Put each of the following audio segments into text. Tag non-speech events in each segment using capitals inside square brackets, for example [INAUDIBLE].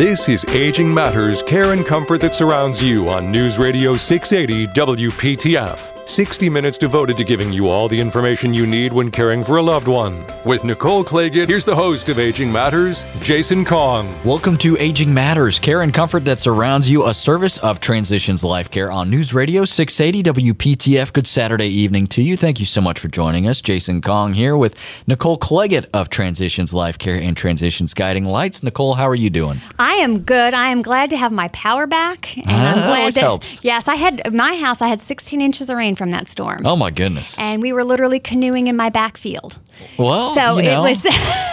This is Aging Matters Care and Comfort that surrounds you on News Radio 680 WPTF. 60 minutes devoted to giving you all the information you need when caring for a loved one. With Nicole Claggett, here's the host of Aging Matters, Jason Kong. Welcome to Aging Matters, care and comfort that surrounds you, a service of Transitions Life Care on News Radio 680 WPTF. Good Saturday evening to you. Thank you so much for joining us. Jason Kong here with Nicole Claggett of Transitions Life Care and Transitions Guiding Lights. Nicole, how are you doing? I am good. I am glad to have my power back. And ah, I'm glad always that, helps. Yes, I had my house. I had 16 inches of rain from that storm. Oh my goodness! And we were literally canoeing in my backfield. Well, so you know, it was.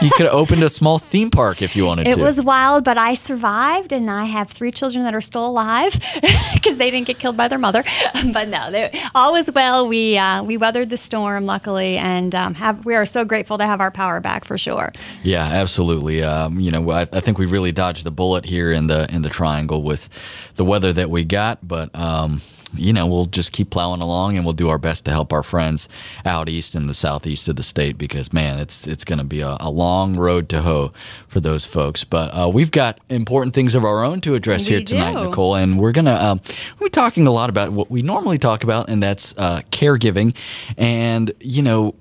you could have [LAUGHS] opened a small theme park if you wanted it to. It was wild, but I survived, and I have three children that are still alive [LAUGHS] because they didn't get killed by their mother. [LAUGHS] but no, all was well. We uh, we weathered the storm, luckily, and um, have we are so grateful to have our power back for sure. Yeah, absolutely. Um, you know, I, I, think we really dodged the bullet here in the in the triangle with the weather that we got, but. Um, you know, we'll just keep plowing along and we'll do our best to help our friends out east and the southeast of the state because, man, it's it's going to be a, a, long road to hoe for those folks. But uh, we've got important things of our own to address we here tonight, do. Nicole, and we're going to um, we're talking a lot about what we normally talk about, and that's uh, caregiving. And you know,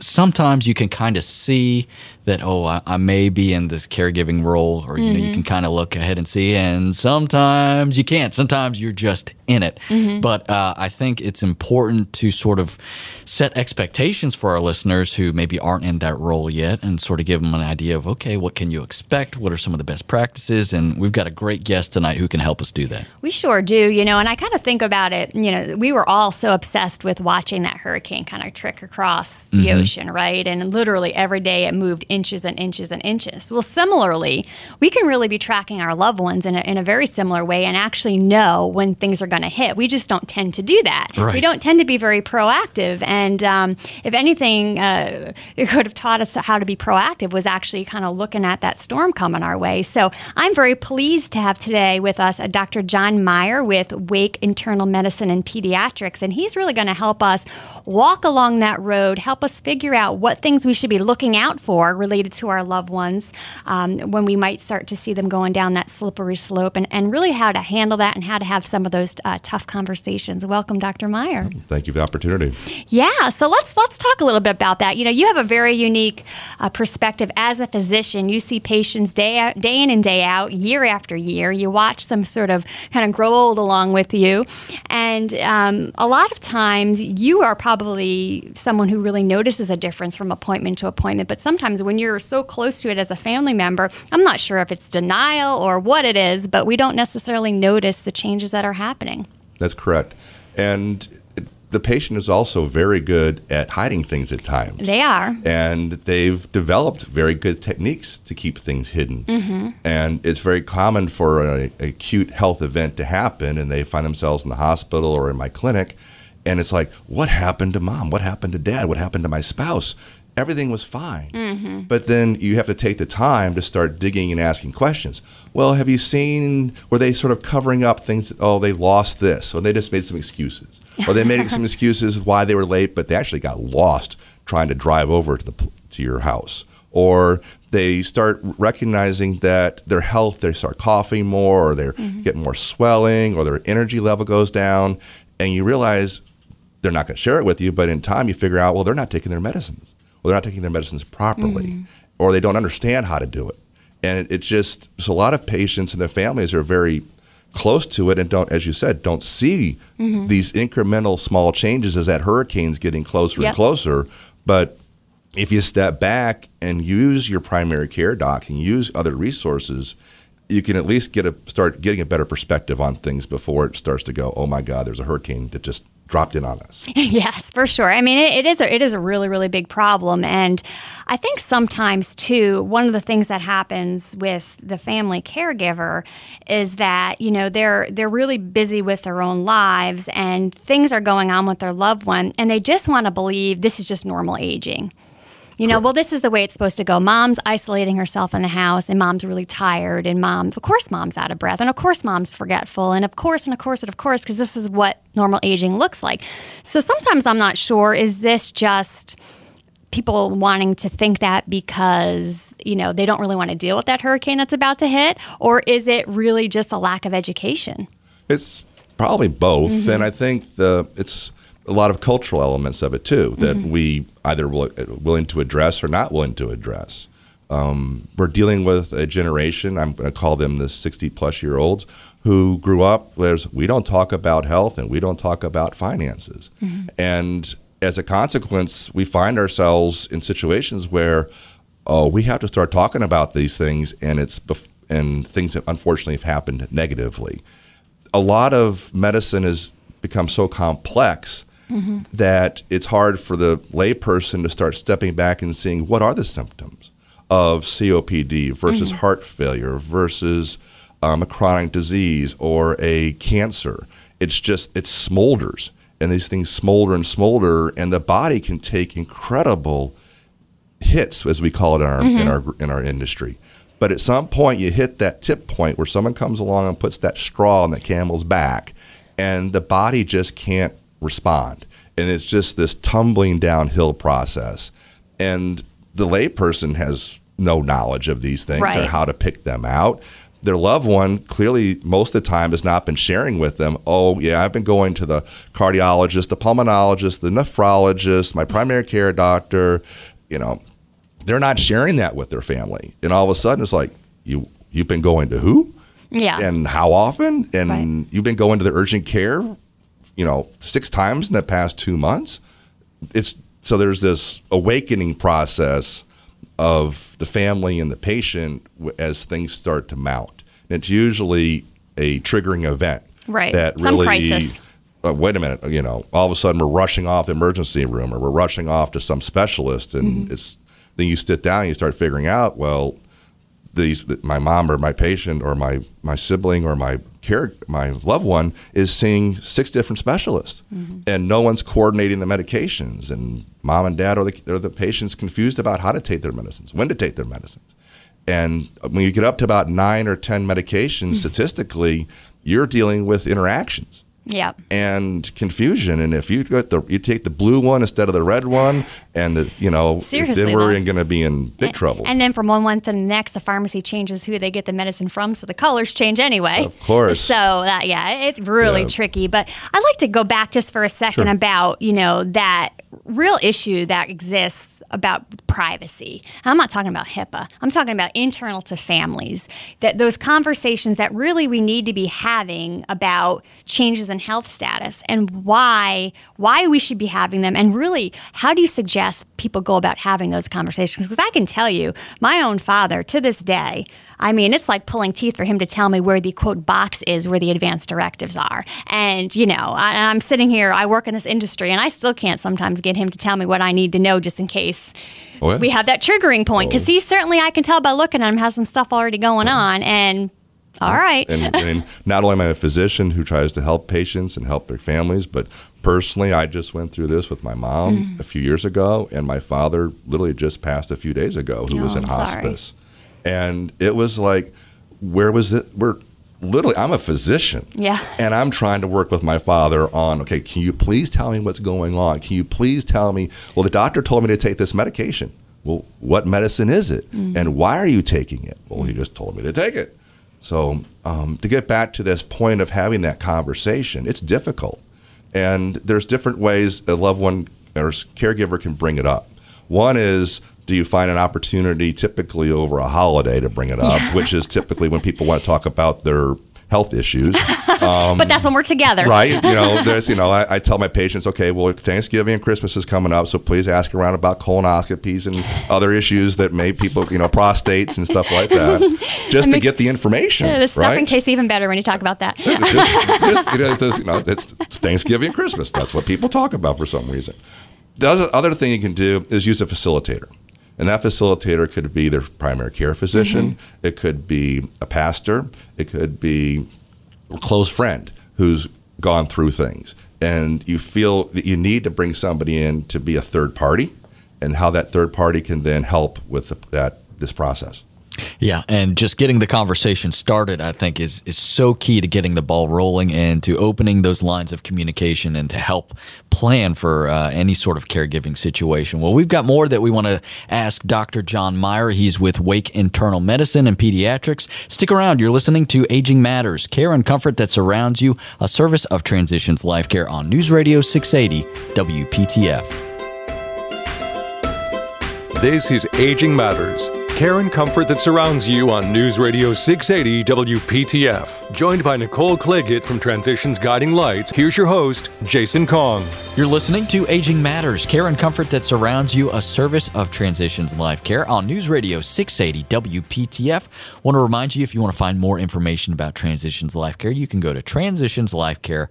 sometimes you can kind of see that oh I, I, may be in this caregiving role or you mm-hmm. know you mm-hmm. can kind of look ahead and see and sometimes you can't sometimes you're just in it mm-hmm. but uh, i think it's important to sort of set expectations for our listeners who maybe aren't in that role yet and sort of give them an idea of okay what can you expect what are some of the best practices and we've got a great guest tonight who can help us do that we sure do you know and i kind of think about it you know we were all so obsessed with watching that hurricane kind of trick across the mm-hmm. ocean right and literally every day it moved inches and inches and inches. Well, similarly, we can really be tracking our loved ones in a, in a very similar way and actually know when things are going to hit. We just don't tend to do that. Right. We don't tend to be very proactive. And um, if anything, uh, [LAUGHS] it could have taught us how to be proactive was actually kind of looking at that storm coming our way. So I'm very pleased to have today with us a Dr. John Meyer with Wake Internal Medicine and Pediatrics. And he's really going to help us walk along that road, help us figure out what things we should be looking out for related to our loved ones um, when we might start to see them going down that slippery slope and, and really how to handle that and how to have some of those uh, tough conversations. Welcome, Dr. Meyer. Thank you for the opportunity. Yeah, so let's let's talk a little bit about that. You know, you have a very unique uh, perspective as a physician. You see patients day out, day in and day out, year after year. You watch them sort of kind of grow old along with you, and um, a lot of times you are probably someone who really notices a difference from appointment to appointment. But sometimes when you're so close to it as a family member, I'm not sure if it's denial or what it is, but we don't necessarily notice the changes that are happening. That's correct. And the patient is also very good at hiding things at times. They are. And they've developed very good techniques to keep things hidden. Mm-hmm. And it's very common for an acute health event to happen, and they find themselves in the hospital or in my clinic. And it's like, what happened to mom? What happened to dad? What happened to my spouse? Everything was fine. Mm-hmm. But then you have to take the time to start digging and asking questions. Well, have you seen, were they sort of covering up things? Oh, they lost this, or they just made some excuses. Or they made some [LAUGHS] excuses why they were late, but they actually got lost trying to drive over to, the, to your house. Or they start recognizing that their health, they start coughing more, or they're mm-hmm. getting more swelling, or their energy level goes down. And you realize they're not going to share it with you, but in time you figure out, well, they're not taking their medicines or they're not taking their medicines properly, mm-hmm. or they don't understand how to do it. And it, it just, so a lot of patients and their families are very close to it and don't, as you said, don't see mm-hmm. these incremental small changes as that hurricane's getting closer yep. and closer. But if you step back and use your primary care doc and use other resources, you can at least get a start getting a better perspective on things before it starts to go, oh my God, there's a hurricane that just dropped in on us. [LAUGHS] yes, for sure. I mean, it, it is a, it is a really really big problem, and I think sometimes too one of the things that happens with the family caregiver is that you know they're they're really busy with their own lives and things are going on with their loved one, and they just want to believe this is just normal aging. You know, well, this is the way it's supposed to go. Mom's isolating herself in the house, and mom's really tired, and mom's, of course, mom's out of breath, and of course, mom's forgetful, and of course, and of course, and of course, because this is what normal aging looks like. So sometimes I'm not sure is this just people wanting to think that because you know they don't really want to deal with that hurricane that's about to hit, or is it really just a lack of education? It's probably both, Mm-hmm. and I think the it's a lot of cultural elements of it too that Mm-hmm. we either will, willing to address or not willing to address. Um, we're dealing with a generation. I'm going to call them the 60 plus year olds who grew up. There's we don't talk about health and we don't talk about finances, and as a consequence, we find ourselves in situations where oh, we have to start talking about these things, and it's bef- and things that unfortunately have happened negatively a lot of medicine has become so complex Mm-hmm. that it's hard for the layperson to start stepping back and seeing what are the symptoms of COPD versus mm-hmm. heart failure versus um, a chronic disease or a cancer. It's just it smolders, and these things smolder and smolder, and the body can take incredible hits, as we call it in our in mm-hmm. our in our industry. But at some point, you hit that tip point where someone comes along and puts that straw on the camel's back, and the body just can't respond, and it's just this tumbling downhill process. And the layperson has no knowledge of these things or how to pick them out. Their loved one clearly most of the time has not been sharing with them. Oh, yeah, I've been going to the cardiologist, the pulmonologist, the nephrologist, my primary care doctor. You know, they're not sharing that with their family, and all of a sudden it's like you you've been going to who Yeah. and how often, and Right. you've been going to the urgent care, you know, six times in the past two months. It's so there's this awakening process of the family and the patient as things start to mount. And it's usually a triggering event Right. that Some really. crisis. Uh, wait a minute, you know, all of a sudden we're rushing off the emergency room or we're rushing off to some specialist, and Mm-hmm. it's then you sit down and you start figuring out, well, these my mom or my patient or my my sibling or my care my loved one is seeing six different specialists. Mm-hmm. And no one's coordinating the medications. And mom and dad or the, or the patients confused about how to take their medicines when to take their medicines. And uh, when you get up to about nine or ten medications mm. statistically you're dealing with interactions yeah. and confusion. And if you got the you take the blue one instead of the red one, and the you know, Seriously, then we're going to be in big trouble. And then from one month to the next, the pharmacy changes who they get the medicine from, so the colors change anyway. Of course. So that yeah, it's really Yeah. tricky. But I'd like to go back just for a second Sure. about you know that real issue that exists about privacy. I'm not talking about HIPAA. I'm talking about internal to families. That those conversations that really we need to be having about changes in health status and why why we should be having them and really how do you suggest people go about having those conversations because I can tell you my own father to this day I mean, it's like pulling teeth for him to tell me where the quote box is where the advanced directives are. And, you know, I, I'm sitting here, I work in this industry, and I still can't sometimes get him to tell me what I need to know just in case Oh, yeah. we have that triggering point. Because he certainly, I can tell by looking at him, has some stuff already going on. And, all right. and, and [LAUGHS] not only am I a physician who tries to help patients and help their families, but personally, I just went through this with my mom Mm. a few years ago, and my father literally just passed a few days ago, who was Oh, in I'm sorry. And it was like, where was it? We're literally, I'm a physician, Yeah. and I'm trying to work with my father on, okay, can you please tell me what's going on? Can you please tell me? Well, the doctor told me to take this medication. Well, what medicine is it, and why are you taking it? Well, he just told me to take it. So um, to get back to this point of having that conversation, it's difficult, and there's different ways a loved one or caregiver can bring it up. One is, do you find an opportunity, typically over a holiday, to bring it up, which is typically when people want to talk about their health issues. [LAUGHS] Um, but that's when we're together. Right. You know, there's, you know, I, I tell my patients, okay, well, Thanksgiving and Christmas is coming up, so please ask around about colonoscopies and other issues that may people, you know, prostates and stuff like that, [LAUGHS] just to get the information. Yeah, the stuffing right? tastes even better when you talk about that. It's just, [LAUGHS] just, you know, you know, it's it's Thanksgiving and Christmas. That's what people talk about for some reason. The other, other thing you can do is use a facilitator. And that facilitator could be their primary care physician. Mm-hmm. It could be a pastor. It could be a close friend who's gone through things. And you feel that you need to bring somebody in to be a third party and how that third party can then help with the, that this process. Yeah, and just getting the conversation started, I think, is is so key to getting the ball rolling and to opening those lines of communication and to help plan for uh, any sort of caregiving situation. Well, we've got more that we want to ask Dr. John Meyer. He's with Wake Internal Medicine and Pediatrics. Stick around. You're listening to Aging Matters, care and comfort that surrounds you, a service of Transitions Life Care on News Radio 680 WPTF. This is Aging Matters care and comfort that surrounds you on News Radio 680 WPTF. Joined by Nicole Claggett from Transitions Guiding Lights, here's your host, Jason Kong. You're listening to Aging Matters, care and comfort that surrounds you, a service of Transitions Life Care on News Radio 680 WPTF. Want to remind you if you want to find more information about Transitions Life Care, you can go to transitionslifecare.com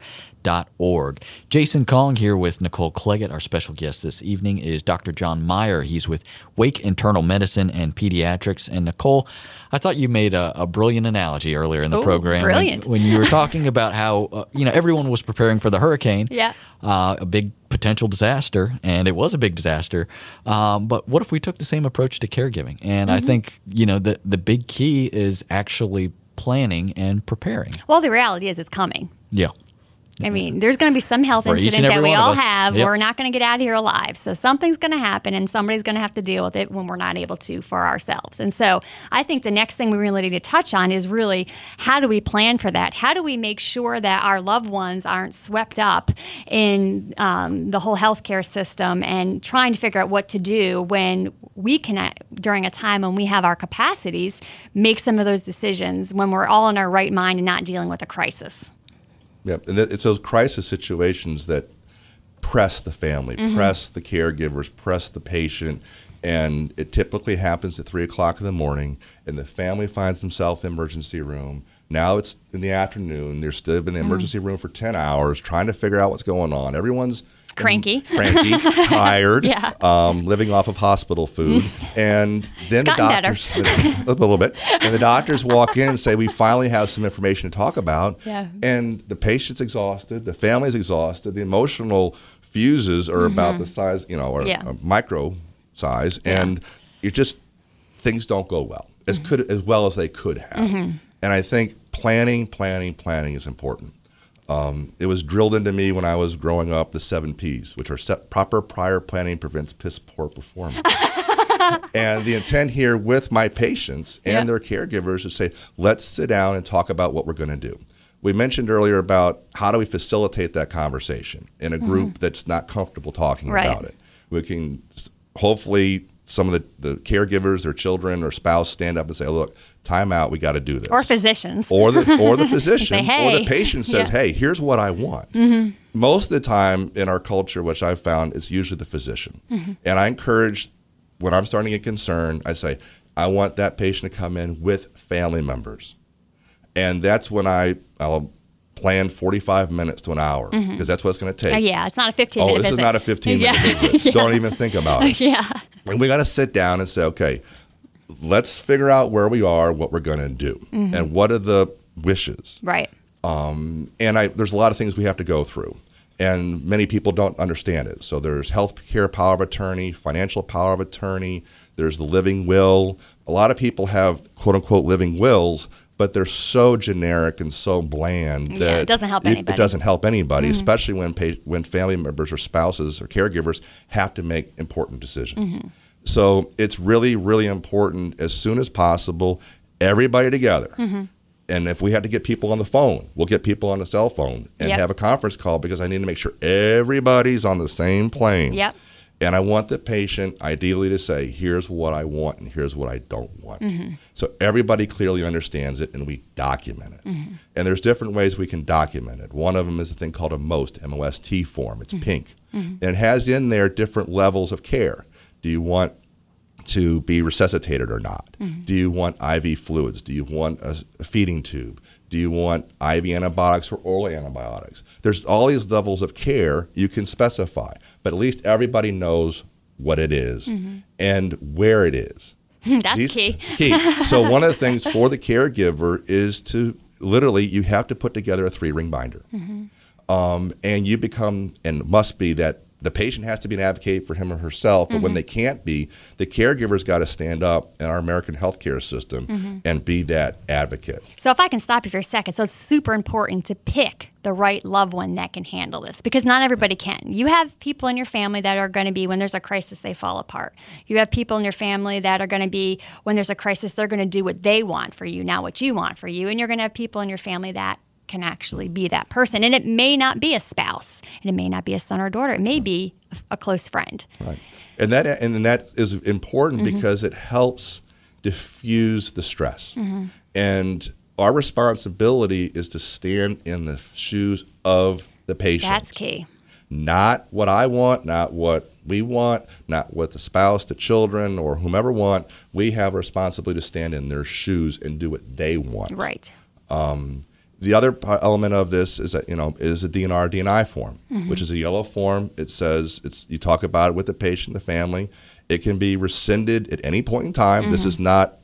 org. Jason Kong here with Nicole Claggett. Our special guest this evening is Dr. John Meyer. He's with Wake Internal Medicine and Pediatrics. And Nicole, I thought you made a, a brilliant analogy earlier in the Ooh, program. Brilliant. When, when, you were talking about how, uh, you know, everyone was preparing for the hurricane. Yeah. Uh, a big potential disaster, and it was a big disaster. Um, but what if we took the same approach to caregiving? And mm-hmm. I think, you know, the, the big key is actually planning and preparing. Well, the reality is it's coming. Yeah. I mean, there's going to be some health For incident that we all have. Yep. We're not going to get out of here alive. So something's going to happen, and somebody's going to have to deal with it when we're not able to for ourselves. And so I think the next thing we really need to touch on is really how do we plan for that? How do we make sure that our loved ones aren't swept up in um, the whole healthcare system and trying to figure out what to do when we can, during a time when we have our capacities, make some of those decisions when we're all in our right mind and not dealing with a crisis. Yep, and it's those crisis situations that press the family, mm-hmm. press the caregivers, press the patient, and it typically happens at three o'clock in the morning, and the family finds themselves in the emergency room. Now it's in the afternoon. They're still in the mm. emergency room for ten hours, trying to figure out what's going on. Everyone's cranky, cranky, [LAUGHS] tired, yeah. um, living off of hospital food, and then the doctors a little bit, and the doctors walk in and say, "We finally have some information to talk about," yeah. and the patient's exhausted, the family's exhausted, the emotional fuses are mm-hmm. about the size, you know, or yeah. micro size, yeah. and you just things don't go well as mm-hmm. could as well as they could have, mm-hmm. and I think planning, planning, planning is important. Um, it was drilled into me when I was growing up the seven P's, which are set, proper prior planning prevents piss poor performance. [LAUGHS] and the intent here with my patients and yep. their caregivers is to say, let's sit down and talk about what we're going to do. We mentioned earlier about how do we facilitate that conversation in a group mm-hmm. that's not comfortable talking right. about it. We can hopefully some of the, the caregivers, their children or spouse stand up and say, look, time out, we got to do this. Or physicians. Or the, or the [LAUGHS] physician. say, hey. Or the patient says, yeah. hey, here's what I want. Mm-hmm. Most of the time in our culture, which I've found, is usually the physician. Mm-hmm. And I encourage, when I'm starting to get concerned, I say, I want that patient to come in with family members. And that's when I, I'll plan 45 minutes to an hour because mm-hmm. that's what it's going to take. Uh, yeah, it's not a 15 oh, minute this visit. is not a 15 minute yeah. visit. [LAUGHS] yeah. Don't even think about it. [LAUGHS] yeah. And we got to sit down and say, okay, let's figure out where we are, what we're going to do, mm-hmm. and what are the wishes. Right. Um, and I, there's a lot of things we have to go through, and many people don't understand it. So there's health care power of attorney, financial power of attorney. There's the living will. A lot of people have quote unquote living wills, but they're so generic and so bland that yeah, it doesn't help anybody. It doesn't help anybody, mm-hmm. especially when pa- when family members or spouses or caregivers have to make important decisions. Mm-hmm. So it's really, really important as soon as possible, everybody together. Mm-hmm. And if we had to get people on the phone, we'll get people on the cell phone and yep. have a conference call because I need to make sure everybody's on the same plane. Yep. And I want the patient ideally to say, here's what I want and here's what I don't want. Mm-hmm. So everybody clearly understands it and we document it. Mm-hmm. And there's different ways we can document it. One of them is a thing called a MOST, M-O-S-T form. It's mm-hmm. pink. Mm-hmm. And it has in there different levels of care. Do you want to be resuscitated or not? Mm-hmm. Do you want IV fluids? Do you want a, a, feeding tube? Do you want IV antibiotics or oral antibiotics? There's all these levels of care you can specify, but at least everybody knows what it is mm-hmm. and where it is. [LAUGHS] That's these, key. [LAUGHS] key. So one of the things for the caregiver is to literally you have to put together a three ring binder, mm-hmm. um, and you become and must be that the patient has to be an advocate for him or herself, but when mm-hmm. they can't be, the caregiver's got to stand up in our American healthcare system mm-hmm. and be that advocate. So if I can stop you for a second, so it's super important to pick the right loved one that can handle this because not everybody can. You have people in your family that are going to be when there's a crisis they fall apart. You have people in your family that are going to be when there's a crisis they're going to do what they want for you, not what you want for you, and you're going to have people in your family that can actually be that person. And it may not be a spouse, and it may not be a son or daughter. It may be a close friend. Right. And that and that is important mm-hmm. because it helps diffuse the stress. Mm-hmm. And our responsibility is to stand in the shoes of the patient. That's key. Not what I want, not what we want, not what the spouse, the children, or whomever want. We have a responsibility to stand in their shoes and do what they want. Right. Um, The other element of this is that you know is a DNR DNI form, Mm-hmm. which is a yellow form. It says it's you talk about it with the patient, the family. It can be rescinded at any point in time. This Mm-hmm. is not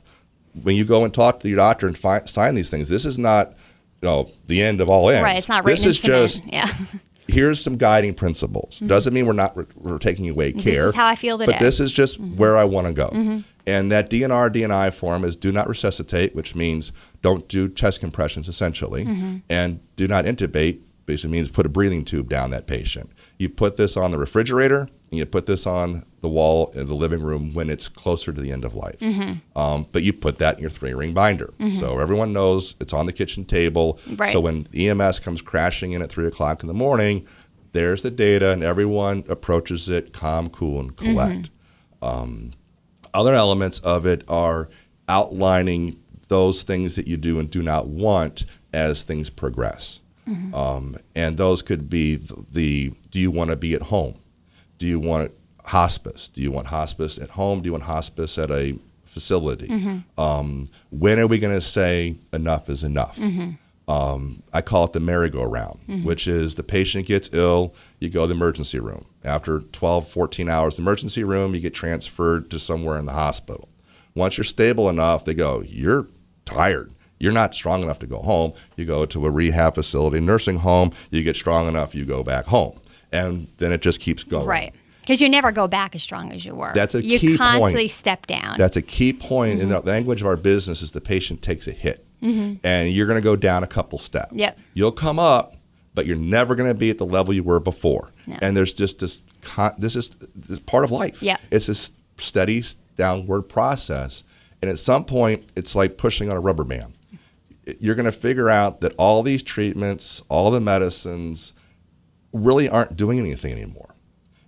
when you go and talk to your doctor and fi- sign these things. This is not you know the end of all ends. Right. It's not written This is just [LAUGHS] yeah. Here's some guiding principles. Mm-hmm. Doesn't mean we're not re- we're taking away care. is how I feel today. But this is just mm-hmm. where I want to go. Mm-hmm. And that DNR DNI form is do not resuscitate, which means don't do chest compressions essentially, and do not intubate. Basically means put a breathing tube down that patient. You put this on the refrigerator and you put this on the wall in the living room when it's closer to the end of life. Um, but you put that in your three ring binder. So everyone knows it's on the kitchen table. Right. So when EMS comes crashing in at three o'clock in the morning, there's the data, and everyone approaches it calm, cool, and collect. Um, other elements of it are outlining those things that you do and do not want as things progress. Um, and those could be the, the do you want to be at home? Do you want hospice? Do you want hospice at home? Do you want hospice at a facility? Um, when are we going to say enough is enough? Um, I call it the merry-go-round, which is the patient gets ill, you go to the emergency room. After 12, 14 hours in the emergency room, you get transferred to somewhere in the hospital. Once you're stable enough, they go, You're tired. You're not strong enough to go home. You go to a rehab facility, nursing home, you get strong enough, you go back home. And then it just keeps going. Right. Because you never go back as strong as you were. That's a you key constantly point. step down. That's a key point in Mm-hmm. the language of our business is the patient takes a hit. And you're going to go down a couple steps. Yep. You'll come up, but you're never going to be at the level you were before. No. And there's just this, con- this is this is part of life. Yep. It's this steady downward process. And at some point, it's like pushing on a rubber band. You're going to figure out that all these treatments, all the medicines really aren't doing anything anymore.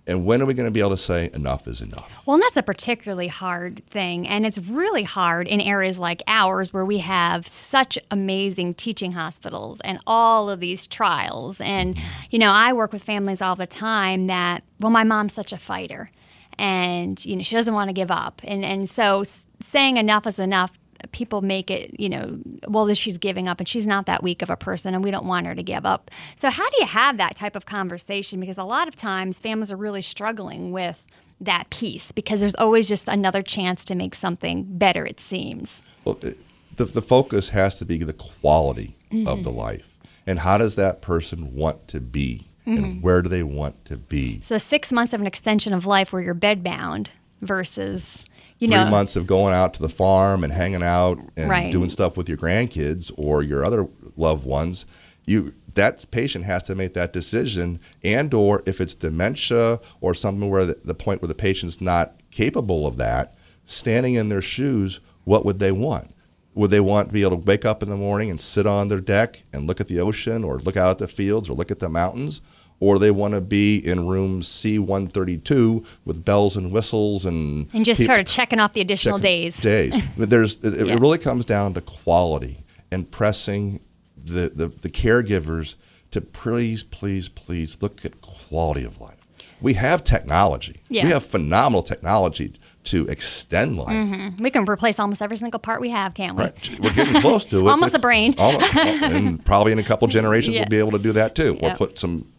And when are we going to be able to say enough is enough? Well, and that's a particularly hard thing. And it's really hard in areas like ours where we have such amazing teaching hospitals and all of these trials. And, mm-hmm. you know, I work with families all the time that, well, my mom's such a fighter and, you know, she doesn't want to give up. And, and so saying enough is enough. People make it, you know, well, this she's giving up and she's not that weak of a person and we don't want her to give up. So, how do you have that type of conversation? Because a lot of times families are really struggling with that piece because there's always just another chance to make something better, it seems. Well, the, the focus has to be the quality Mm-hmm. of the life. And how does that person want to be? Mm-hmm. And where do they want to be? So, six months of an extension of life where you're bedbound versus, you Three know, months of going out to the farm and hanging out and Right. doing stuff with your grandkids or your other loved ones. You that patient has to make that decision and or if it's dementia or something where the, the point where the patient's not capable of that standing in their shoes what would they want would they want to be able to wake up in the morning and sit on their deck and look at the ocean or look out at the fields or look at the mountains? Or they want to be in room C132 with bells and whistles and and just peop- sort of checking off the additional days. Days. [LAUGHS] There's, it, it really comes down to quality and pressing the, the, the caregivers to please, please, please look at quality of life. We have technology. Yeah. We have phenomenal technology to extend life. Mm-hmm. We can replace almost every single part we have, can't we? Right. We're getting close to [LAUGHS] it. Almost a brain. Almost, and probably in a couple [LAUGHS] generations Yeah. we'll be able to do that too. Or Yep. put some,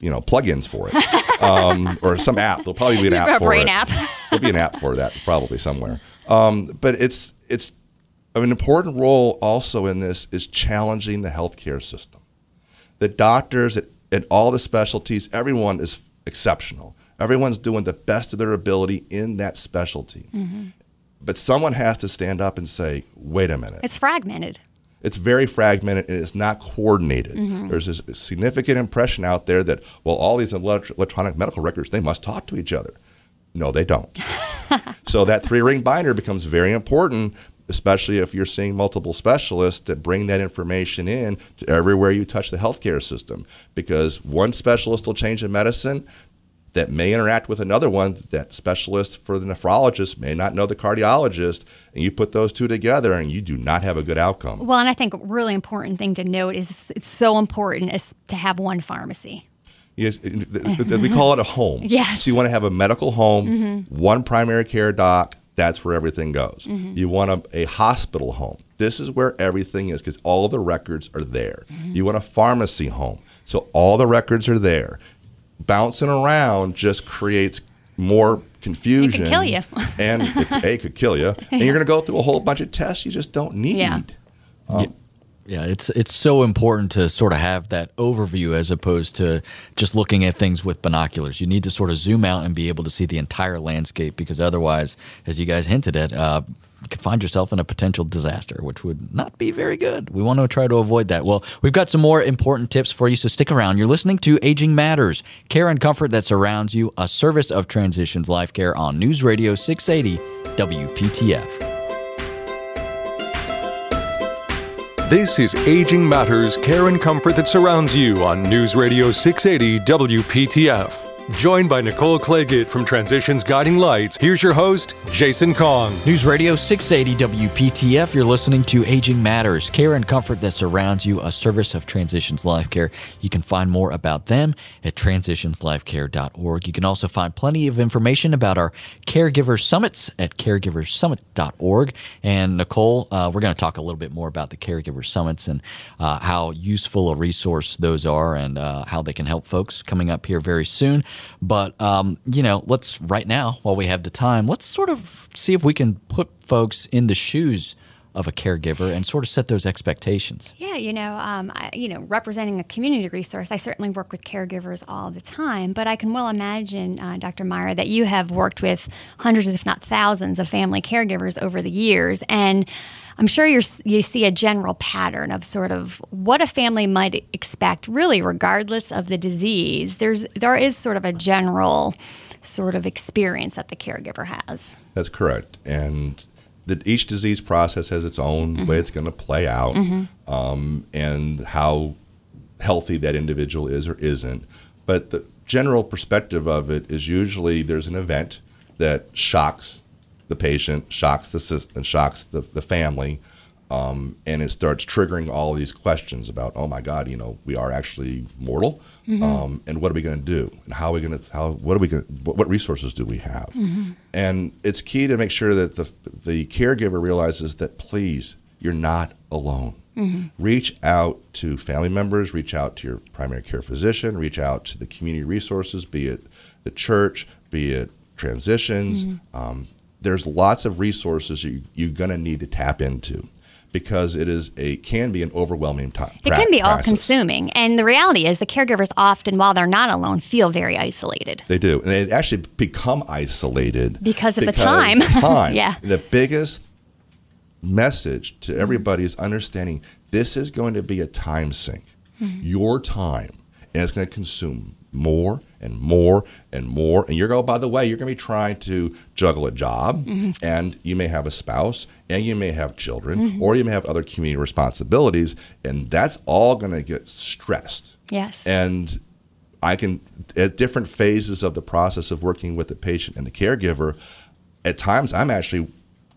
you know, plugins for it, [LAUGHS] um, or some app. There'll probably be an app for it. app. [LAUGHS] There'll be an app for that probably somewhere. [LAUGHS] Um, but it's it's an important role also in this is challenging the healthcare system. The doctors at, at all the specialties, everyone is exceptional. Everyone's doing the best of their ability in that specialty. Mm-hmm. But someone has to stand up and say, wait a minute. It's fragmented. It's very fragmented and it's not coordinated. Mm-hmm. There's this significant impression out there that, well, all these electronic medical records, they must talk to each other. No, they don't. [LAUGHS] so that three ring binder becomes very important, especially if you're seeing multiple specialists that bring that information in to everywhere you touch the healthcare system. Because one specialist will change a medicine that may interact with another one. That specialist for the nephrologist may not know the cardiologist, and you put those two together, and you do not have a good outcome. Well, and I think a really important thing to note is it's so important is to have one pharmacy. Yes, it- th- th- we call it a home. [LAUGHS] Yes. So you want to have a medical home, mm-hmm. one primary care doc. That's where everything goes. Mm-hmm. You want a, a hospital home. This is where everything is because all the records are there. Mm-hmm. You want a pharmacy home. So all the records are there. Bouncing around just creates more confusion. kill you. [LAUGHS] and it, A, could kill you. [LAUGHS] And you're going to go through a whole bunch of tests you just don't need. Yeah. Yeah, it's it's so important to sort of have that overview as opposed to just looking at things with binoculars. You need to sort of zoom out and be able to see the entire landscape because otherwise, as you guys hinted at, uh, you could find yourself in a potential disaster, which would not be very good. We want to try to avoid that. Well, we've got some more important tips for you, so stick around. You're listening to Aging Matters, care and comfort that surrounds you, a service of Transitions Life Care on News Radio 680 WPTF. This is Aging Matters Care and Comfort that surrounds you on News Radio 680 WPTF. Joined by Nicole Claggett from Transitions Guiding Lights, here's your host, Jason Kong. News Radio 680 WPTF. You're listening to Aging Matters, care and comfort that surrounds you, a service of Transitions Life Care. You can find more about them at transitionslifecare.org. You can also find plenty of information about our Caregiver Summits at caregiversummit.org. And Nicole, uh, we're going to talk a little bit more about the Caregiver Summits and uh, how useful a resource those are and uh, how they can help folks coming up here very soon. But, um, you know, let's right now, while we have the time, let's sort of see if we can put folks in the shoes of a caregiver and sort of set those expectations. Yeah, you know, um, I, you know, representing a community resource, I certainly work with caregivers all the time. But I can well imagine, uh, Dr. Meyer, that you have worked with hundreds, if not thousands, of family caregivers over the years, and I'm sure you're, you see a general pattern of sort of what a family might expect, really, regardless of the disease. There's there is sort of a general sort of experience that the caregiver has. That's correct. And the, each disease process has its own way it's going to play out um, and how healthy that individual is or isn't. But the general perspective of it is usually there's an event that shocks the patient, shocks the system, and shocks the, the family, um, and it starts triggering all these questions about, oh my God, you know, we are actually mortal, um, and what are we going to do, and how are we going to, how, what are we going, what, what resources do we have, and it's key to make sure that the the caregiver realizes that please, you're not alone. Reach out to family members, reach out to your primary care physician, reach out to the community resources, be it the church, be it transitions. Um, there's lots of resources you, you're going to need to tap into because it is a can be an overwhelming time. It can be all consuming. And the reality is, the caregivers often, while they're not alone, feel very isolated. They do, and they actually become isolated Because of the time. time. [LAUGHS] Yeah. The biggest message to everybody is understanding this is going to be a time sink. Mm-hmm. Your time, and it's going to consume more and more and more. And you're going, by the way, you're going to be trying to juggle a job, Mm-hmm. and you may have a spouse, and you may have children, or you may have other community responsibilities, and that's all going to get stressed. Yes. And I can, at different phases of the process of working with the patient and the caregiver, at times I'm actually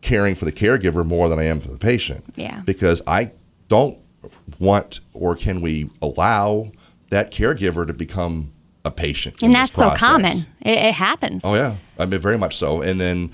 caring for the caregiver more than I am for the patient. Yeah. Because I don't want or can we allow that caregiver to become a patient. and that's so common. It, it happens. Oh yeah, I mean very much so. And then,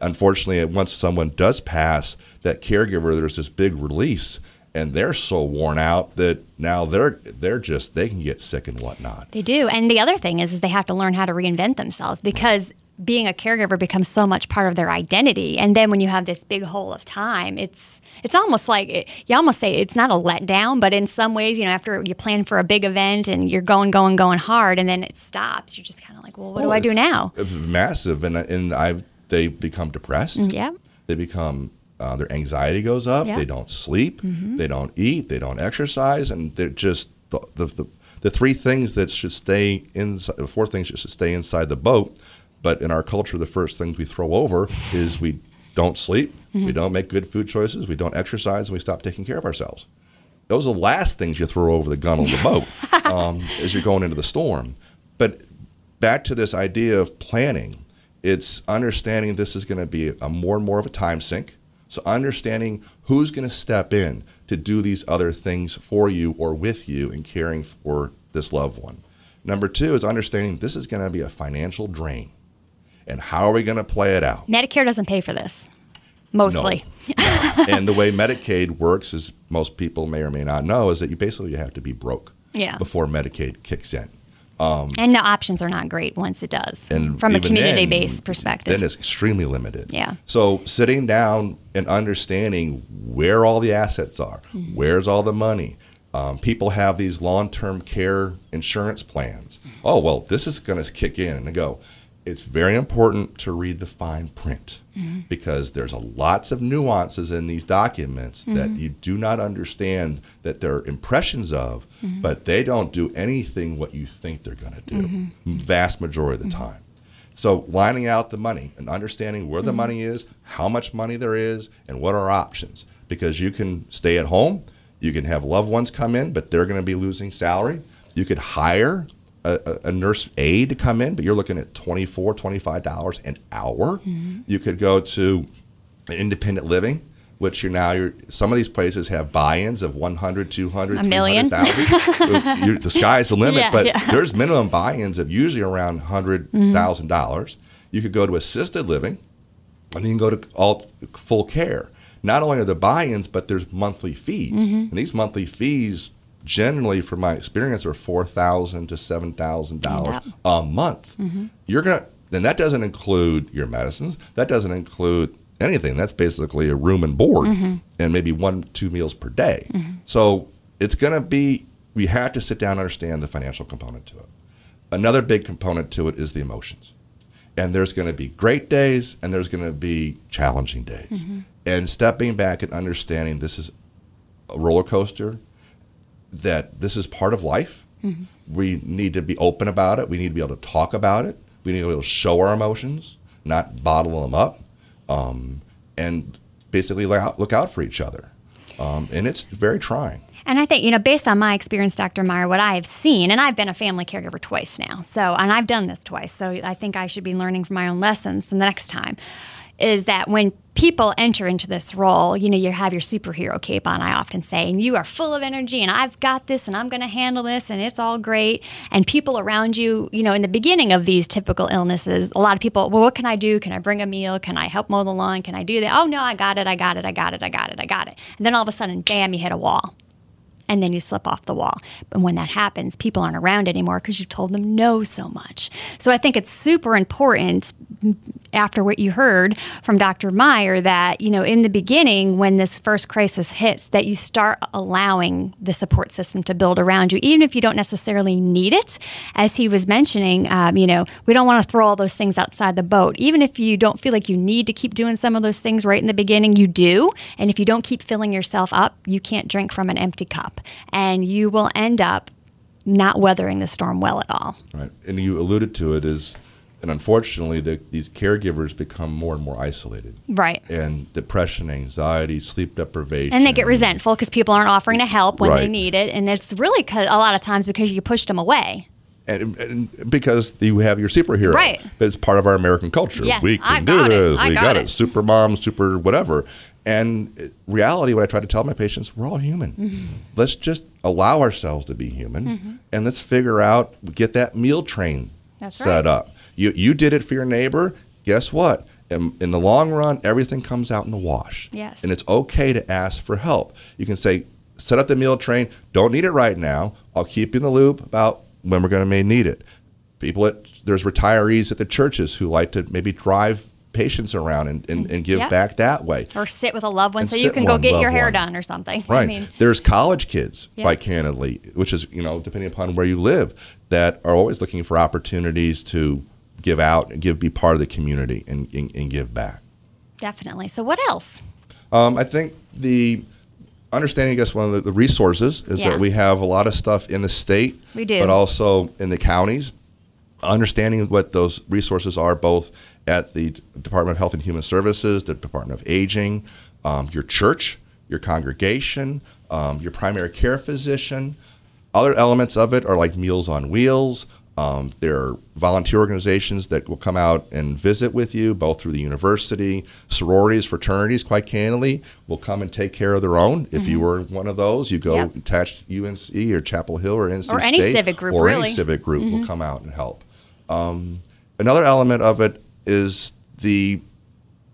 unfortunately, once someone does pass, that caregiver there's this big release, and they're so worn out that now they're they're just they can get sick and whatnot. They do. And the other thing is, is they have to learn how to reinvent themselves because being a caregiver becomes so much part of their identity. And then when you have this big hole of time, it's it's almost like it, you almost say it's not a letdown, but in some ways, you know, after you plan for a big event and you're going, going, going hard, and then it stops, you're just kind of like, well, what do I do now? It's massive, and and I've they become depressed. Yeah. They become uh, their anxiety goes up. Yeah. They don't sleep. mm-hmm. They don't eat. They don't exercise, and they're just the the, the, the three things that should stay inside. The four things that should stay inside the boat. But in our culture, the first things we throw over is we don't sleep, we don't make good food choices, we don't exercise, and we stop taking care of ourselves. Those are the last things you throw over the gun on the boat [LAUGHS] um, as you're going into the storm. But back to this idea of planning, it's understanding this is going to be a more and more of a time sink. So understanding who's going to step in to do these other things for you or with you in caring for this loved one. Number two is understanding this is going to be a financial drain. And how are we going to play it out? Medicare doesn't pay for this, mostly. and the way Medicaid works, as most people may or may not know, is that you basically have to be broke Yeah. before Medicaid kicks in. And the options are not great once it does, And from a community-based perspective. Then it's extremely limited. Yeah. So sitting down and understanding where all the assets are, Mm-hmm. where's all the money. Um, people have these long-term care insurance plans. Oh well, this is going to kick in and go. It's very important to read the fine print Mm-hmm. because there's a lots of nuances in these documents that Mm-hmm. you do not understand that they're impressions of, Mm-hmm. but they don't do anything what you think they're going to do. Mm-hmm. Vast majority of the time. So lining out the money and understanding where the Mm-hmm. money is, how much money there is, and what are options. Because you can stay at home, you can have loved ones come in, but they're going to be losing salary. You could hire a, a, nurse aide to come in, but you're looking at $24, $25 an hour. Mm-hmm. You could go to independent living, which you're now you're some of these places have buy-ins of 100, 200, A million. 300,000. [LAUGHS] The sky's the limit, Yeah, but yeah. there's minimum buy-ins of usually around hundred dollars. You could go to assisted living, and then you can go to all full care. Not only are there buy-ins, but there's monthly fees, and these monthly fees generally, from my experience, are four thousand to seven thousand dollars Yep. a month. Mm-hmm. You're gonna then that doesn't include your medicines. That doesn't include anything. That's basically a room and board, mm-hmm. and maybe one two meals per day. Mm-hmm. So it's gonna be. We have to sit down and understand the financial component to it. Another big component to it is the emotions. And there's going to be great days and there's going to be challenging days. And stepping back and understanding this is a roller coaster, that this is part of life. We need to be open about it. We need to be able to talk about it. We need to be able to show our emotions, not bottle them up, um, and basically look out, look out for each other. Um, and it's very trying. And I think, you know, based on my experience, Dr. Meyer, what I have seen, and I've been a family caregiver twice now, so, and I've done this twice, so I think I should be learning from my own lessons the next time, is that when people enter into this role, you know, you have your superhero cape on, I often say, and you are full of energy, and I've got this, and I'm going to handle this, and it's all great. And people around you, you know, in the beginning of these typical illnesses, a lot of people, well, what can I do? Can I bring a meal? Can I help mow the lawn? Can I do that? Oh, no, I got it, I got it, I got it, I got it, I got it. And then all of a sudden, bam, you hit a wall and then you slip off the wall. And when that happens, people aren't around anymore because you've told them no so much. So I think it's super important after what you heard from Dr. Meyer that, you know, in the beginning, when this first crisis hits, that you start allowing the support system to build around you, even if you don't necessarily need it. As he was mentioning, um, you know, we don't want to throw all those things outside the boat. Even if you don't feel like you need to keep doing some of those things right in the beginning, you do. And if you don't keep filling yourself up, you can't drink from an empty cup. And you will end up not weathering the storm well at all. Right. And you alluded to it is, and unfortunately, the, these caregivers become more and more isolated. Right. And depression, anxiety, sleep deprivation. And they get resentful because people aren't offering to help when they need it. And it's really a lot of times because you pushed them away. And, and because you have your superhero. Right. But it's part of our American culture. Yes, we can do it. this. I we got got, it. it. Super mom, super whatever. And uh, reality, what I try to tell my patients, we're all human. Mm-hmm. Let's just allow ourselves to be human and let's figure out, get that meal train That's set right. up. You, you did it for your neighbor. Guess what? In, in the long run, everything comes out in the wash. Yes. And it's okay to ask for help. You can say, set up the meal train. Don't need it right now. I'll keep you in the loop about when we're going to may need it. people at there's retirees at the churches who like to maybe drive patients around and, and, and give Yeah. back that way. Or sit with a loved one And so you can go get your hair one. done or something. Right. I mean, There's college kids, Yeah. quite candidly, which is, you know, depending upon where you live, that are always looking for opportunities to give out and give, be part of the community and, and, and give back. definitely. So what else? Um, I think the understanding, I guess, one of the, the resources is Yeah. that we have a lot of stuff in the state, We do. but also in the counties. Understanding what those resources are, both at the Department of Health and Human Services, the Department of Aging, um, your church, your congregation, um, your primary care physician. Other elements of it are like Meals on Wheels. Um, there are volunteer organizations that will come out and visit with you, both through the university, sororities, fraternities, quite candidly, will come and take care of their own. If you were one of those, you go Mm-hmm. Yep. attached to UNC or Chapel Hill or NC Or any State, civic group, or really. Mm-hmm. any civic group will come out and help. Um, another element of it is the,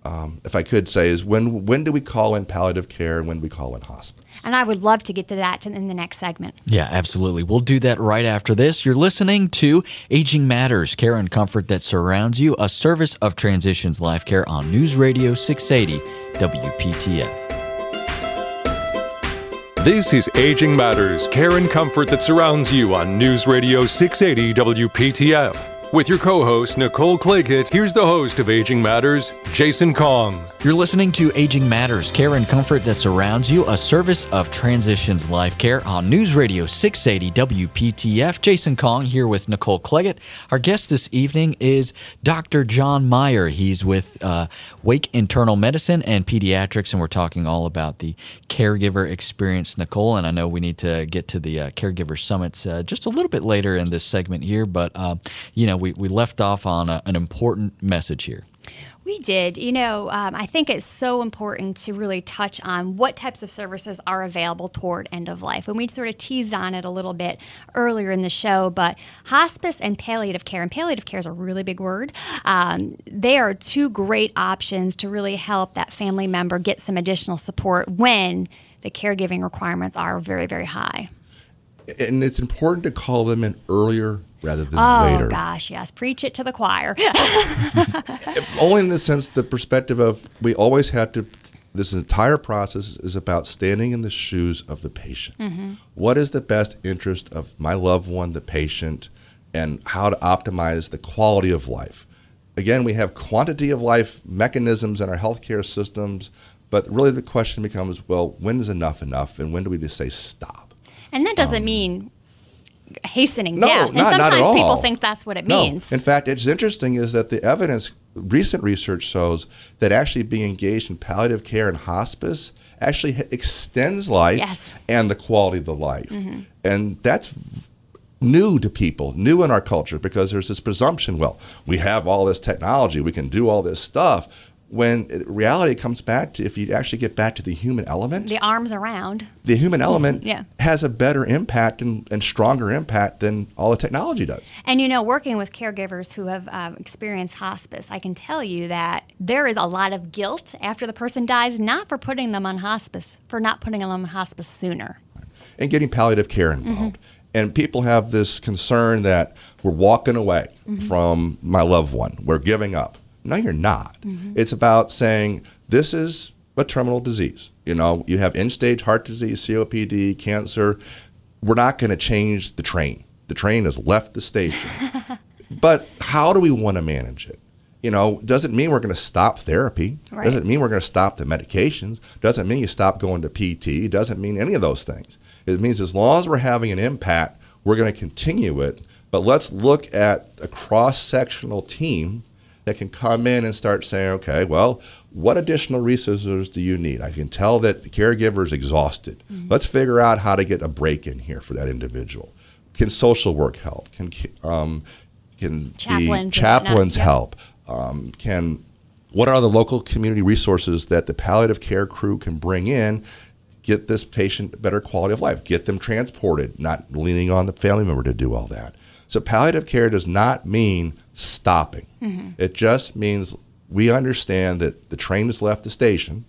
um, if I could say, is when when do we call in palliative care and when do we call in hospice? And I would love to get to that in the next segment. Yeah, absolutely. We'll do that right after this. You're listening to Aging Matters, care and comfort that surrounds you, a service of Transitions Life Care on News Radio 680 WPTF. This is Aging Matters, care and comfort that surrounds you on News Radio 680 WPTF. With your co host, Nicole Claggett, here's the host of Aging Matters, Jason Kong. You're listening to Aging Matters, care and comfort that surrounds you, a service of Transitions Life Care on News Radio 680 WPTF. Jason Kong here with Nicole Claggett. Our guest this evening is Dr. John Meyer. He's with uh, Wake Internal Medicine and Pediatrics, and we're talking all about the caregiver experience, Nicole. And I know we need to get to the uh, caregiver summits uh, just a little bit later in this segment here, but uh, you know, we, we left off on a, an important message here. We did. You know, um, I think it's so important to really touch on what types of services are available toward end of life. And we sort of teased on it a little bit earlier in the show, but hospice and palliative care, and palliative care is a really big word, um, they are two great options to really help that family member get some additional support when the caregiving requirements are very, very high. And it's important to call them in earlier rather than Oh, later. Oh gosh, yes. Preach it to the choir. [LAUGHS] [LAUGHS] Only in the sense, the perspective of we always had to. This entire process is about standing in the shoes of the patient. Mm-hmm. What is the best interest of my loved one, the patient, and how to optimize the quality of life? Again, we have quantity of life mechanisms in our healthcare systems, but really the question becomes, well, when is enough enough, and when do we just say stop? And that doesn't mean hastening Um, No, death. And not- not at sometimes people all. think that's what it No. means. In fact, it's interesting is that the evidence, recent research shows that actually being engaged in palliative care and hospice actually extends life Yes. Mm-hmm. and the quality of the life. And that's new to people, new in our culture, because there's this presumption, well, we have all this technology, we can do all this stuff. When reality comes back to, if you actually get back to the human element, the arms around. the human element Yeah. has a better impact and, and stronger impact than all the technology does. And you know, working with caregivers who have um, experienced hospice, I can tell you that there is a lot of guilt after the person dies, not for putting them on hospice, for not putting them on hospice sooner. and getting palliative care involved. And people have this concern that we're walking away from my loved one, we're giving up. No, you're not. Mm-hmm. It's about saying this is a terminal disease. You know, you have end stage heart disease, COPD, cancer. We're not going to change the train. The train has left the station. [LAUGHS] but how do we want to manage it? You know, doesn't mean we're going to stop therapy. Right. Doesn't mean we're going to stop the medications. Doesn't mean you stop going to PT. Doesn't mean any of those things. It means as long as we're having an impact, we're going to continue it. But let's look at a cross sectional team that can come in and start saying, okay, well, what additional resources do you need? I can tell that the caregiver is exhausted. Let's figure out how to get a break in here for that individual. Can social work help? Can um, can Chaplains the chaplains yep. help? Um, can what are the local community resources that the palliative care crew can bring in? Get this patient better quality of life. Get them transported, not leaning on the family member to do all that. So palliative care does not mean stopping. It just means we understand that the train has left the station,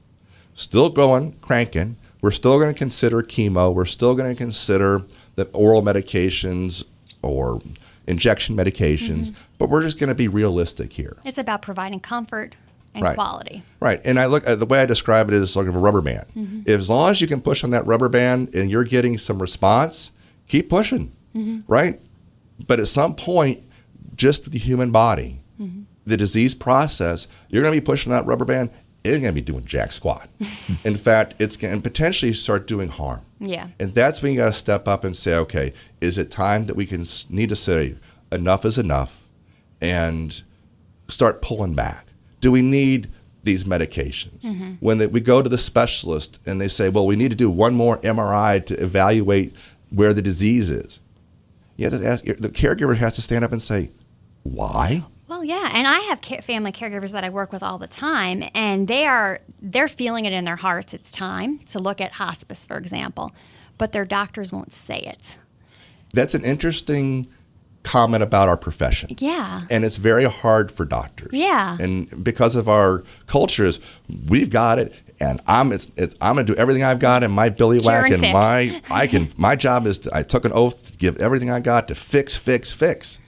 still going, cranking. We're still going to consider chemo. We're still going to consider the oral medications or injection medications, Mm-hmm. but we're just going to be realistic here. It's about providing comfort and Right. quality. Right. And I look at the way I describe it is like a rubber band. Mm-hmm. As long as you can push on that rubber band and you're getting some response, keep pushing. Mm-hmm. Right. But at some point, just the human body, Mm-hmm. the disease process, you're going to be pushing that rubber band. It's going to be doing jack squat. [LAUGHS] In fact, it's going to potentially start doing harm. Yeah. And that's when you got to step up and say, okay, is it time that we can need to say enough is enough and start pulling back? Do we need these medications? When they, we go to the specialist and they say, well, we need to do one more MRI to evaluate where the disease is. You have to ask, the caregiver has to stand up and say, why? Well, yeah, and I have family caregivers that I work with all the time, and they are they're feeling it in their hearts. It's time to look at hospice, for example, but their doctors won't say it. That's an interesting comment about our profession. Yeah. and it's very hard for doctors. Yeah. and because of our cultures, we've got it, and I'm it's, it's I'm gonna do everything I've got in my billy whack, and and my I can [LAUGHS] my job is to, I took an oath to give everything I got to fix, fix, fix,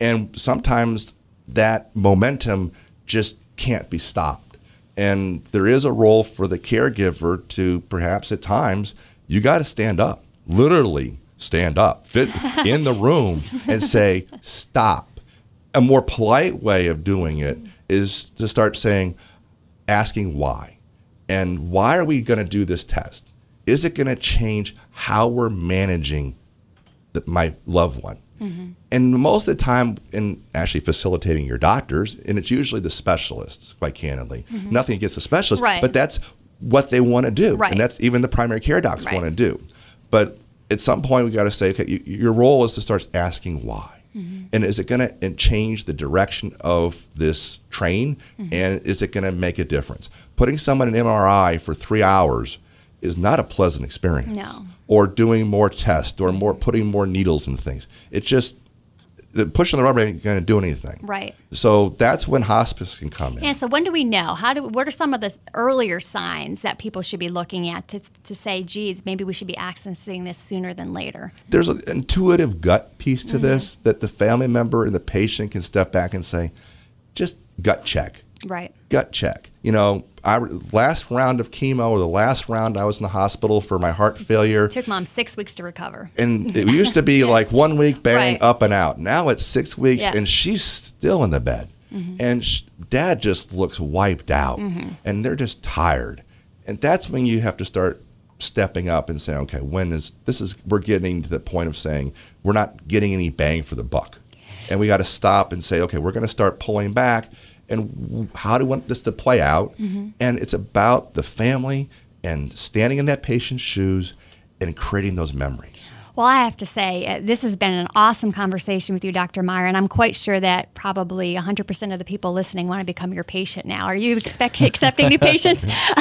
and sometimes that momentum just can't be stopped, and there is a role for the caregiver to perhaps at times you got to stand up, literally stand up, fit [LAUGHS] in the room, and say stop a more polite way of doing it is to start saying, asking why. And why are we going to do this test? Is it going to change how we're managing the, my loved one? Mm-hmm. And most of the time, in actually facilitating your doctors, and it's usually the specialists, quite candidly. Mm-hmm. Nothing against the specialists, Right. but that's what they want to do. Right. And that's even the primary care docs Right. want to do. But at some point, we got to say, okay, y your role is to start asking why. Mm-hmm. And is it going to uh, change the direction of this train? And is it going to make a difference? Putting someone in MRI for three hours is not a pleasant experience. No. Or doing more tests or more putting more needles and things. It just the pushing the rubber ain't going to do anything. Right. So that's when hospice can come in. And so, when do we know? How do? What are some of the earlier signs that people should be looking at to, to say, "Geez, maybe we should be accessing this sooner than later"? there's an intuitive gut piece to mm-hmm. this that the family member and the patient can step back and say, just gut check. Right. Gut check. You know, I last round of chemo or the last round I was in the hospital for my heart failure. Took mom six weeks to recover. And it used to be [LAUGHS] like one week bang Right. up and out. Now it's six weeks Yeah. and she's still in the bed. Mm-hmm. And sh- dad just looks wiped out mm-hmm. and they're just tired. And that's when you have to start stepping up and saying, okay, when is this is we're getting to the point of saying we're not getting any bang for the buck. And we got to stop and say, okay, we're going to start pulling back. And how do we want this to play out? And it's about the family and standing in that patient's shoes and creating those memories. Well, I have to say, uh, this has been an awesome conversation with you, Dr. Meyer, and I'm quite sure that probably 100% of the people listening want to become your patient now. Are you expect, accepting new patients? [LAUGHS]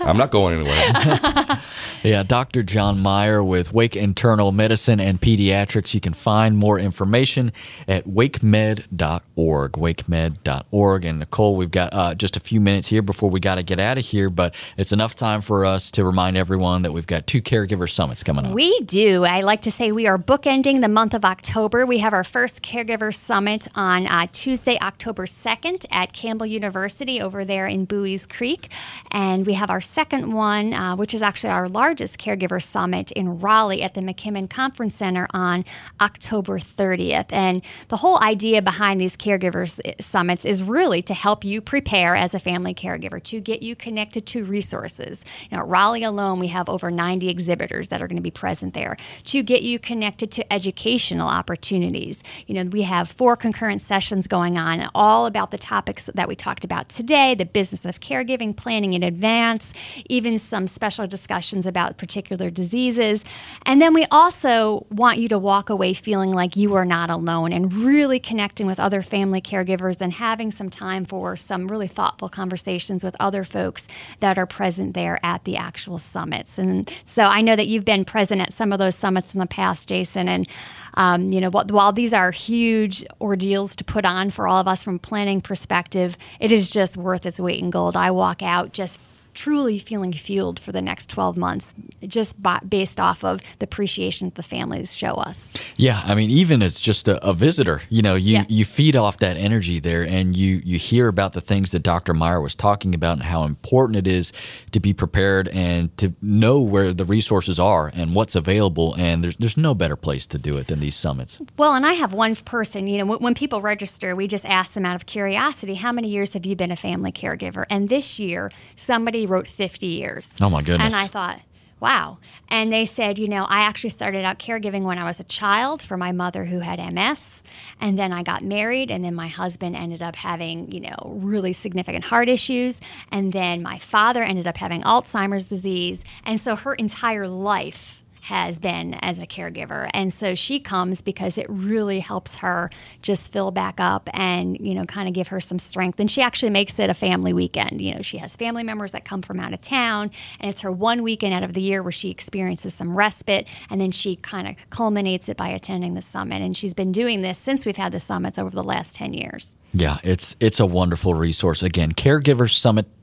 I'm not going anywhere. [LAUGHS] Yeah, Dr. John Meyer with Wake Internal Medicine and Pediatrics. You can find more information at wakemed.org, wakemed.org. And Nicole, we've got uh, just a few minutes here before we got to get out of here, but it's enough time for us to remind everyone that we've got two caregiver summits coming up. We do. I like to say we are bookending the month of October. We have our first Caregiver Summit on uh, Tuesday, October 2nd at Campbell University over there in Buies Creek. And we have our second one, uh, which is actually our largest Caregiver Summit in Raleigh at the McKimmon Conference Center on October 30th. And the whole idea behind these caregivers eh, Summits is really to help you prepare as a family caregiver, to get you connected to resources. You know, at Raleigh alone, we have over 90 exhibitors that are going to be present there to get you connected to educational opportunities. You know, we have four concurrent sessions going on, all about the topics that we talked about today the business of caregiving, planning in advance, even some special discussions about particular diseases. And then we also want you to walk away feeling like you are not alone and really connecting with other family caregivers and having some time for some really thoughtful conversations with other folks that are present there at the actual summits. And so I know that you've been present at some of those summits in the past, Jason. And, um, you know, while these are huge ordeals to put on for all of us from planning perspective, it is just worth its weight in gold. I walk out just truly feeling fueled for the next 12 months, just by, based off of the appreciation that the families show us. Yeah, I mean, even as just a, a visitor, you know, you, Yeah. you feed off that energy there, and you you hear about the things that Dr. Meyer was talking about and how important it is to be prepared and to know where the resources are and what's available. And there's there's no better place to do it than these summits. Well, and I have one person, you know, when, when people register, we just ask them out of curiosity, how many years have you been a family caregiver? And this year, somebody wrote 50 years. Oh, my goodness. And I thought, wow. And they said, you know, I actually started out caregiving when I was a child for my mother who had MS. And then I got married, and then my husband ended up having, you know, really significant heart issues. And then my father ended up having Alzheimer's disease. And so her entire life has been as a caregiver. And so she comes because it really helps her just fill back up and, you know, kind of give her some strength. And she actually makes it a family weekend. You know, she has family members that come from out of town, and it's her one weekend out of the year where she experiences some respite. And then she kind of culminates it by attending the summit. And she's been doing this since we've had the summits over the last 10 years. Yeah, it's it's a wonderful resource. Again,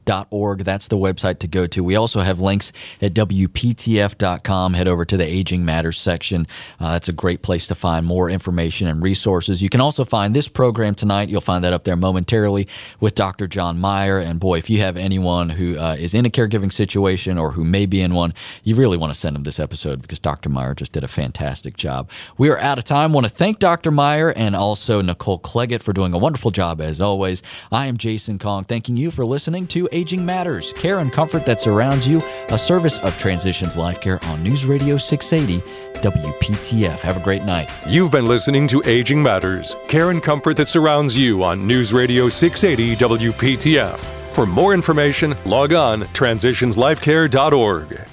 caregiversummit.org. That's the website to go to. We also have links at WPTF.com. Head over to the Aging Matters section. Uh, that's a great place to find more information and resources. You can also find this program tonight. You'll find that up there momentarily with Dr. John Meyer. And boy, if you have anyone who uh, is in a caregiving situation or who may be in one, you really want to send them this episode because Dr. Meyer just did a fantastic job. We are out of time. I want to thank Dr. Meyer and also Nicole Claggett for doing a wonderful job as always. I am Jason Kong, thanking you for listening to Aging Matters, care and comfort that surrounds you, a service of Transitions Life Care on News Radio 680 WPTF. Have a great night. You've been listening to Aging Matters, care and comfort that surrounds you on News Radio 680 WPTF. For more information, log on transitionslifecare.org.